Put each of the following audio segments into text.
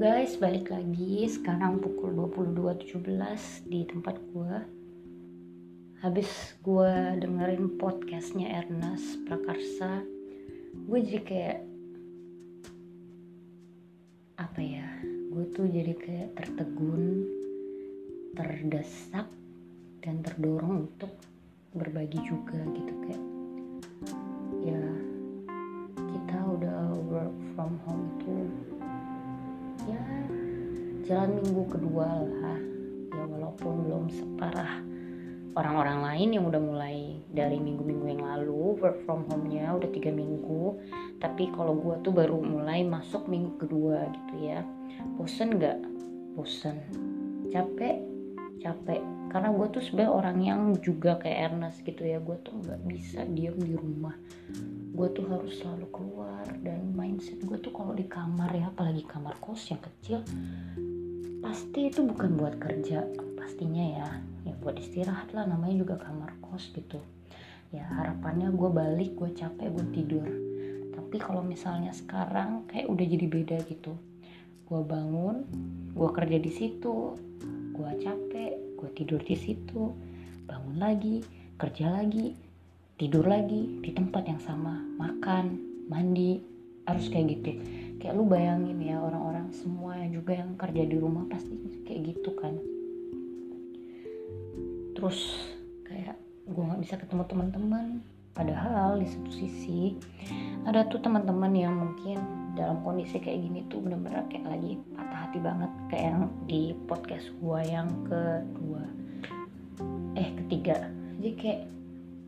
guys, balik lagi. Sekarang pukul 22.17 di tempat gue. Habis gue dengerin podcastnya Ernest Prakarsa, gue jadi kayak apa ya? Gue tuh jadi kayak tertegun, terdesak, dan terdorong untuk berbagi juga gitu kayak ya kita udah work from home ya jalan minggu kedua lah. Ya walaupun belum separah orang-orang lain yang udah mulai dari minggu-minggu yang lalu work from home-nya udah tiga minggu. Tapi kalau gue tuh baru mulai masuk minggu kedua gitu ya. Bosen nggak? Bosen. Capek? Capek. Karena gue tuh sebenarnya orang yang juga kayak Ernest gitu ya. Gue tuh nggak bisa diem di rumah. Gue tuh harus selalu keluar. Dan mindset gue tuh kalau di kamar ya apalagi kamar kos yang kecil pasti itu bukan buat kerja pastinya ya. Ya buat istirahat lah namanya juga kamar kos gitu. Ya harapannya gue balik gue capek gue tidur. Tapi kalau misalnya sekarang kayak udah jadi beda gitu. Gue bangun gue kerja di situ gue capek gue tidur di situ. Bangun lagi kerja lagi tidur lagi di tempat yang sama. Makan mandi harus kayak gitu kayak lu bayangin ya orang-orang semua juga yang kerja di rumah pasti kayak gitu kan. Terus kayak gue nggak bisa ketemu teman-teman. Padahal di satu sisi ada tuh teman-teman yang mungkin dalam kondisi kayak gini tuh bener-bener kayak lagi patah hati banget. Kayak yang di podcast gue yang kedua. Eh ketiga. Jadi kayak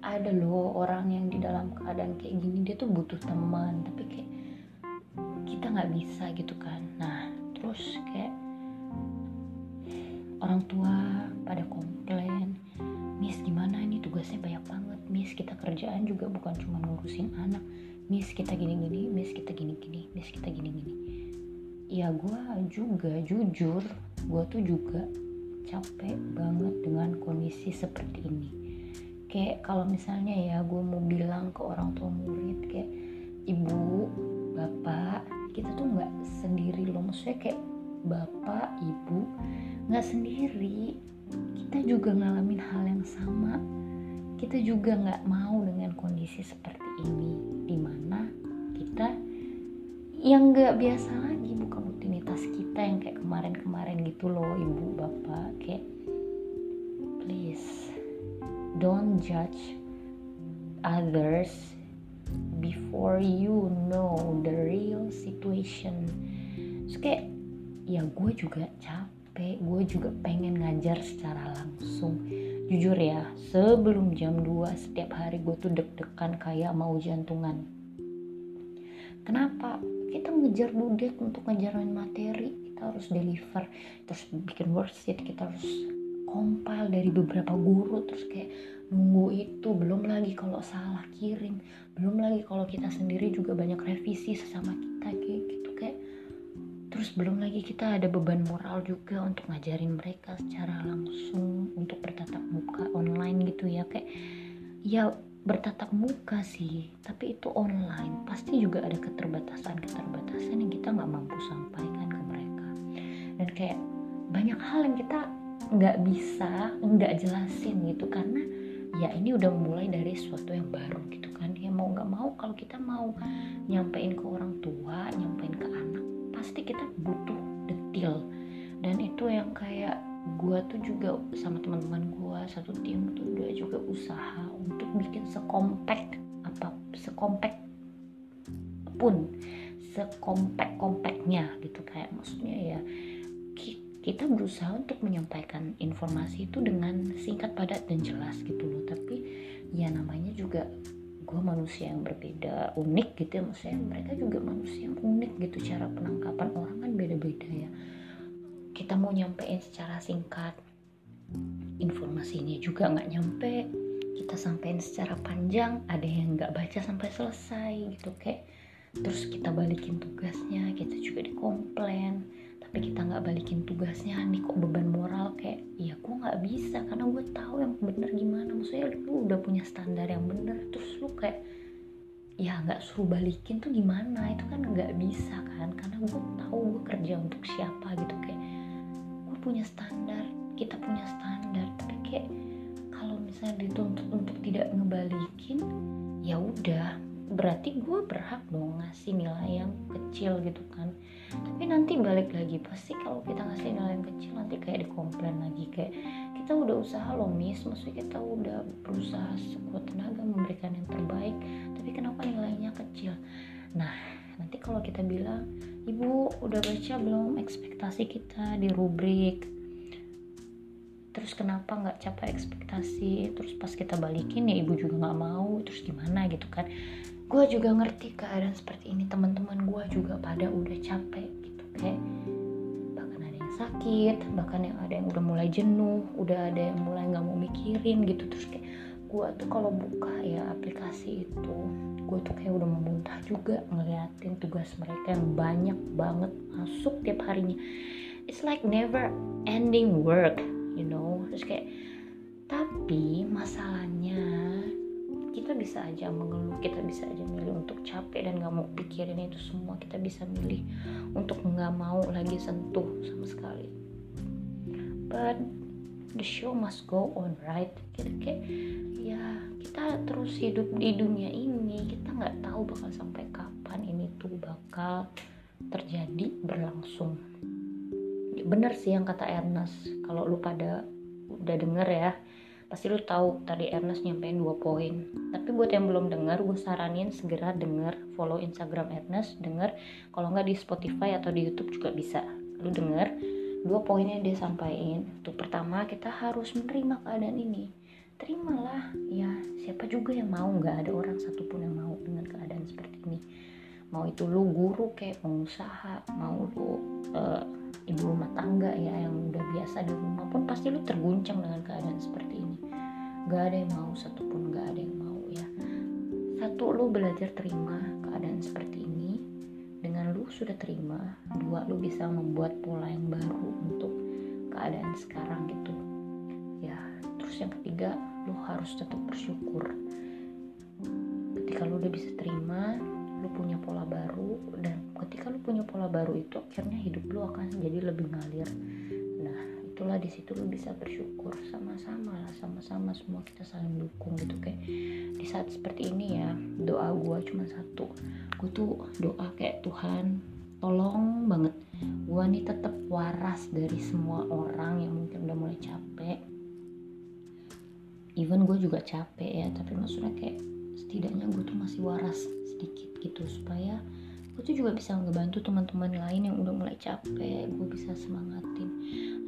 ada loh orang yang di dalam keadaan kayak gini dia tuh butuh teman. Tapi kayak kita nggak bisa gitu kan. Nah terus kayak orang tua pada komplain Miss gimana ini tugasnya banyak banget? Miss kita kerjaan juga bukan cuma ngurusin anak. Miss kita gini-gini Miss kita gini-gini Miss kita gini-gini. Ya gue juga jujur gue tuh juga capek banget dengan kondisi seperti ini. Kayak kalau misalnya ya gue mau bilang ke orang tua murid kayak maksudnya kayak bapak ibu nggak sendiri. Kita juga ngalamin hal yang sama. Kita juga nggak mau dengan kondisi seperti ini di mana kita yang nggak biasa lagi bukan rutinitas kita yang kayak kemarin-kemarin gitu loh ibu bapak kayak please don't judge others before you know the real situation so kayak ya gue juga capek gue juga pengen ngajar secara langsung. Jujur ya sebelum jam 2 setiap hari gue tuh deg-degan kayak mau jantungan. Kenapa? Kita ngejar budet untuk ngejarin materi kita harus deliver. Terus bikin worksheet kita harus compile dari beberapa guru terus kayak nunggu itu. Belum lagi kalau salah kirim. Belum lagi kalau kita sendiri juga banyak revisi sesama kita kayak gitu kayak terus belum lagi kita ada beban moral juga untuk ngajarin mereka secara langsung untuk bertatap muka online gitu ya kayak ya bertatap muka sih tapi itu online. Pasti juga ada keterbatasan-keterbatasan yang kita nggak mampu sampaikan ke mereka. Dan kayak banyak hal yang kita nggak bisa nggak jelasin gitu karena ya ini udah mulai dari sesuatu yang baru gitu kan. Ya mau nggak mau kalau kita mau nyampein ke orang tua nyampein ke anak pasti kita butuh detail. Dan itu yang kayak gue tuh juga sama teman-teman gue satu tim tuh udah juga usaha untuk bikin sekompak apa sekompak pun sekompak kompaknya gitu. Kayak maksudnya ya kita berusaha untuk menyampaikan informasi itu dengan singkat padat dan jelas gitu loh. Tapi ya namanya juga gue manusia yang berbeda unik gitu ya maksudnya mereka juga manusia yang unik gitu cara penangkapan orang kan beda-beda ya. Kita mau nyampein secara singkat informasinya juga nggak nyampe kita sampein secara panjang ada yang nggak baca sampai selesai gitu kayak terus kita balikin tugasnya kita juga dikomplain tapi kita nggak balikin tugasnya nih kok beban moral kayak ya gue nggak bisa karena gue tahu yang bener gimana. Maksudnya lu udah punya standar yang bener terus lu kayak ya nggak suruh balikin tuh gimana? Itu kan nggak bisa kan karena gue tahu gue kerja untuk siapa gitu kayak gue punya standar kita punya standar. Tapi kayak kalau misalnya dituntut untuk tidak ngebalikin ya udah berarti gue berhak dong ngasih nilai yang kecil gitu kan. Tapi nanti balik lagi pasti kalau kita ngasih nilai yang kecil nanti kayak dikomplain lagi. Kayak kita udah usaha loh miss. Maksudnya kita udah berusaha sekuat tenaga memberikan yang terbaik. Tapi kenapa nilainya kecil? Nah nanti kalau kita bilang ibu udah baca belum ekspektasi kita di rubrik terus kenapa nggak capai ekspektasi? Terus pas kita balikin ya ibu juga nggak mau terus gimana gitu kan? Gue juga ngerti keadaan seperti ini teman-teman gue juga pada udah capek gitu kayak bahkan ada yang sakit bahkan yang ada yang udah mulai jenuh udah ada yang mulai nggak mau mikirin gitu. Terus kayak gue tuh kalau buka ya aplikasi itu gue tuh kayak udah mau muntah juga ngeliatin tugas mereka yang banyak banget masuk tiap harinya. It's like never ending work you know. Terus kayak tapi masalahnya kita bisa aja mengeluh kita bisa aja milih untuk capek dan nggak mau pikirin itu semua. Kita bisa milih untuk nggak mau lagi sentuh sama sekali. But the show must go on right? Kita kayak ya kita terus hidup di dunia ini. Kita nggak tahu bakal sampai kapan ini tuh bakal terjadi berlangsung bener sih yang kata Ernest kalau lu pada udah denger ya pasti lu tahu tadi Ernest nyampein dua poin. Tapi buat yang belum dengar gue saranin segera denger follow Instagram Ernest denger. Kalau nggak di Spotify atau di YouTube juga bisa. Lu denger dua poinnya dia sampaikan. Tuh pertama kita harus menerima keadaan ini. Terimalah ya siapa juga yang mau nggak ada orang satupun yang mau dengan keadaan seperti ini mau itu lu guru kayak pengusaha mau lu uh, ibu rumah tangga ya yang udah biasa di rumah pun pasti lu terguncang dengan keadaan seperti ini. Gak ada yang mau satupun gak ada yang mau ya. Satu lu belajar terima keadaan seperti ini. Dengan lu sudah terima dua lu bisa membuat pola yang baru untuk keadaan sekarang gitu. Ya terus yang ketiga lu harus tetap bersyukur. Ketika lu udah bisa terima punya pola baru dan ketika lu punya pola baru itu akhirnya hidup lu akan jadi lebih ngalir. Nah itulah di situ lu bisa bersyukur sama-sama lah sama-sama semua kita saling dukung gitu. Kayak di saat seperti ini ya doa gue cuma satu. Gue tuh doa kayak Tuhan tolong banget. Gue nih tetap waras dari semua orang yang mungkin udah mulai capek. Even gue juga capek ya tapi maksudnya kayak setidaknya gue tuh masih waras sedikit gitu supaya gue tuh juga bisa ngebantu teman-teman lain yang udah mulai capek gue bisa semangatin.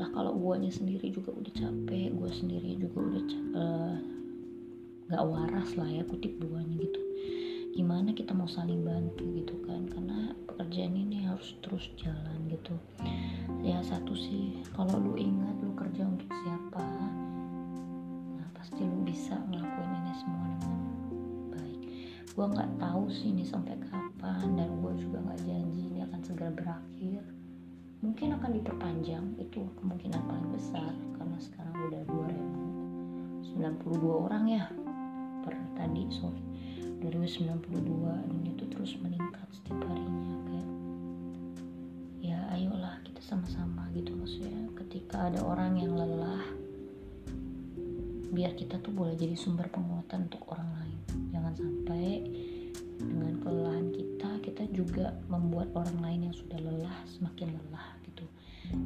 Lah kalau guanya sendiri juga udah capek gue sendiri juga udah uh, gak waras lah ya kutip duanya gitu. Gimana kita mau saling bantu gitu kan? Karena pekerjaan ini harus terus jalan gitu. Ya satu sih kalau lu ingat lu kerja untuk siapa nah pasti lu bisa ngelakuin ini semua dengan gue nggak tahu sih ini sampai kapan dan gue juga nggak janji ini akan segera berakhir. Mungkin akan diperpanjang itu kemungkinan paling besar karena sekarang udah 2092 orang ya per tadi sorry. 2092 dan itu terus meningkat setiap harinya kayak ya ayolah kita sama-sama gitu maksudnya. Ketika ada orang yang lelah biar kita tuh boleh jadi sumber penguatan untuk orang lain. Jangan sampai dengan kelelahan kita kita juga membuat orang lain yang sudah lelah semakin lelah gitu.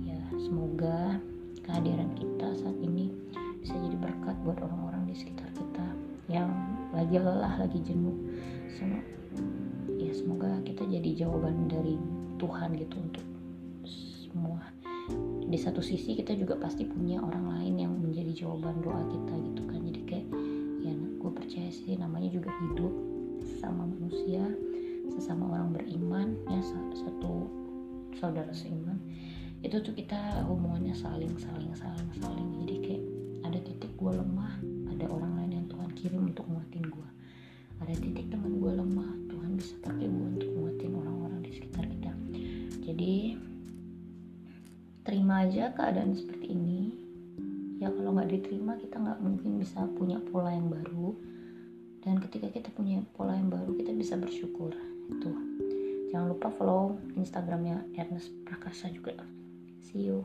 Ya semoga kehadiran kita saat ini bisa jadi berkat buat orang-orang di sekitar kita yang lagi lelah lagi jenuh. Sem ya semoga kita jadi jawaban dari Tuhan gitu untuk semua di satu sisi kita juga pasti punya orang lain yang menjadi jawaban doa kita gitu kan. Jadi kayak ya gue percaya sih namanya juga hidup sama manusia sesama orang beriman ya satu saudara seiman. Itu tuh kita hubungannya saling saling saling saling. Jadi kayak ada titik gue lemah ada orang lain yang Tuhan kirim untuk nguatin gue ada titik teman gue lemah Tuhan bisa pakai gue untuk aja keadaan seperti ini ya kalau nggak diterima kita nggak mungkin bisa punya pola yang baru. Dan ketika kita punya pola yang baru kita bisa bersyukur. Itu. Jangan lupa follow instagramnya Ernest Prakasa juga. See you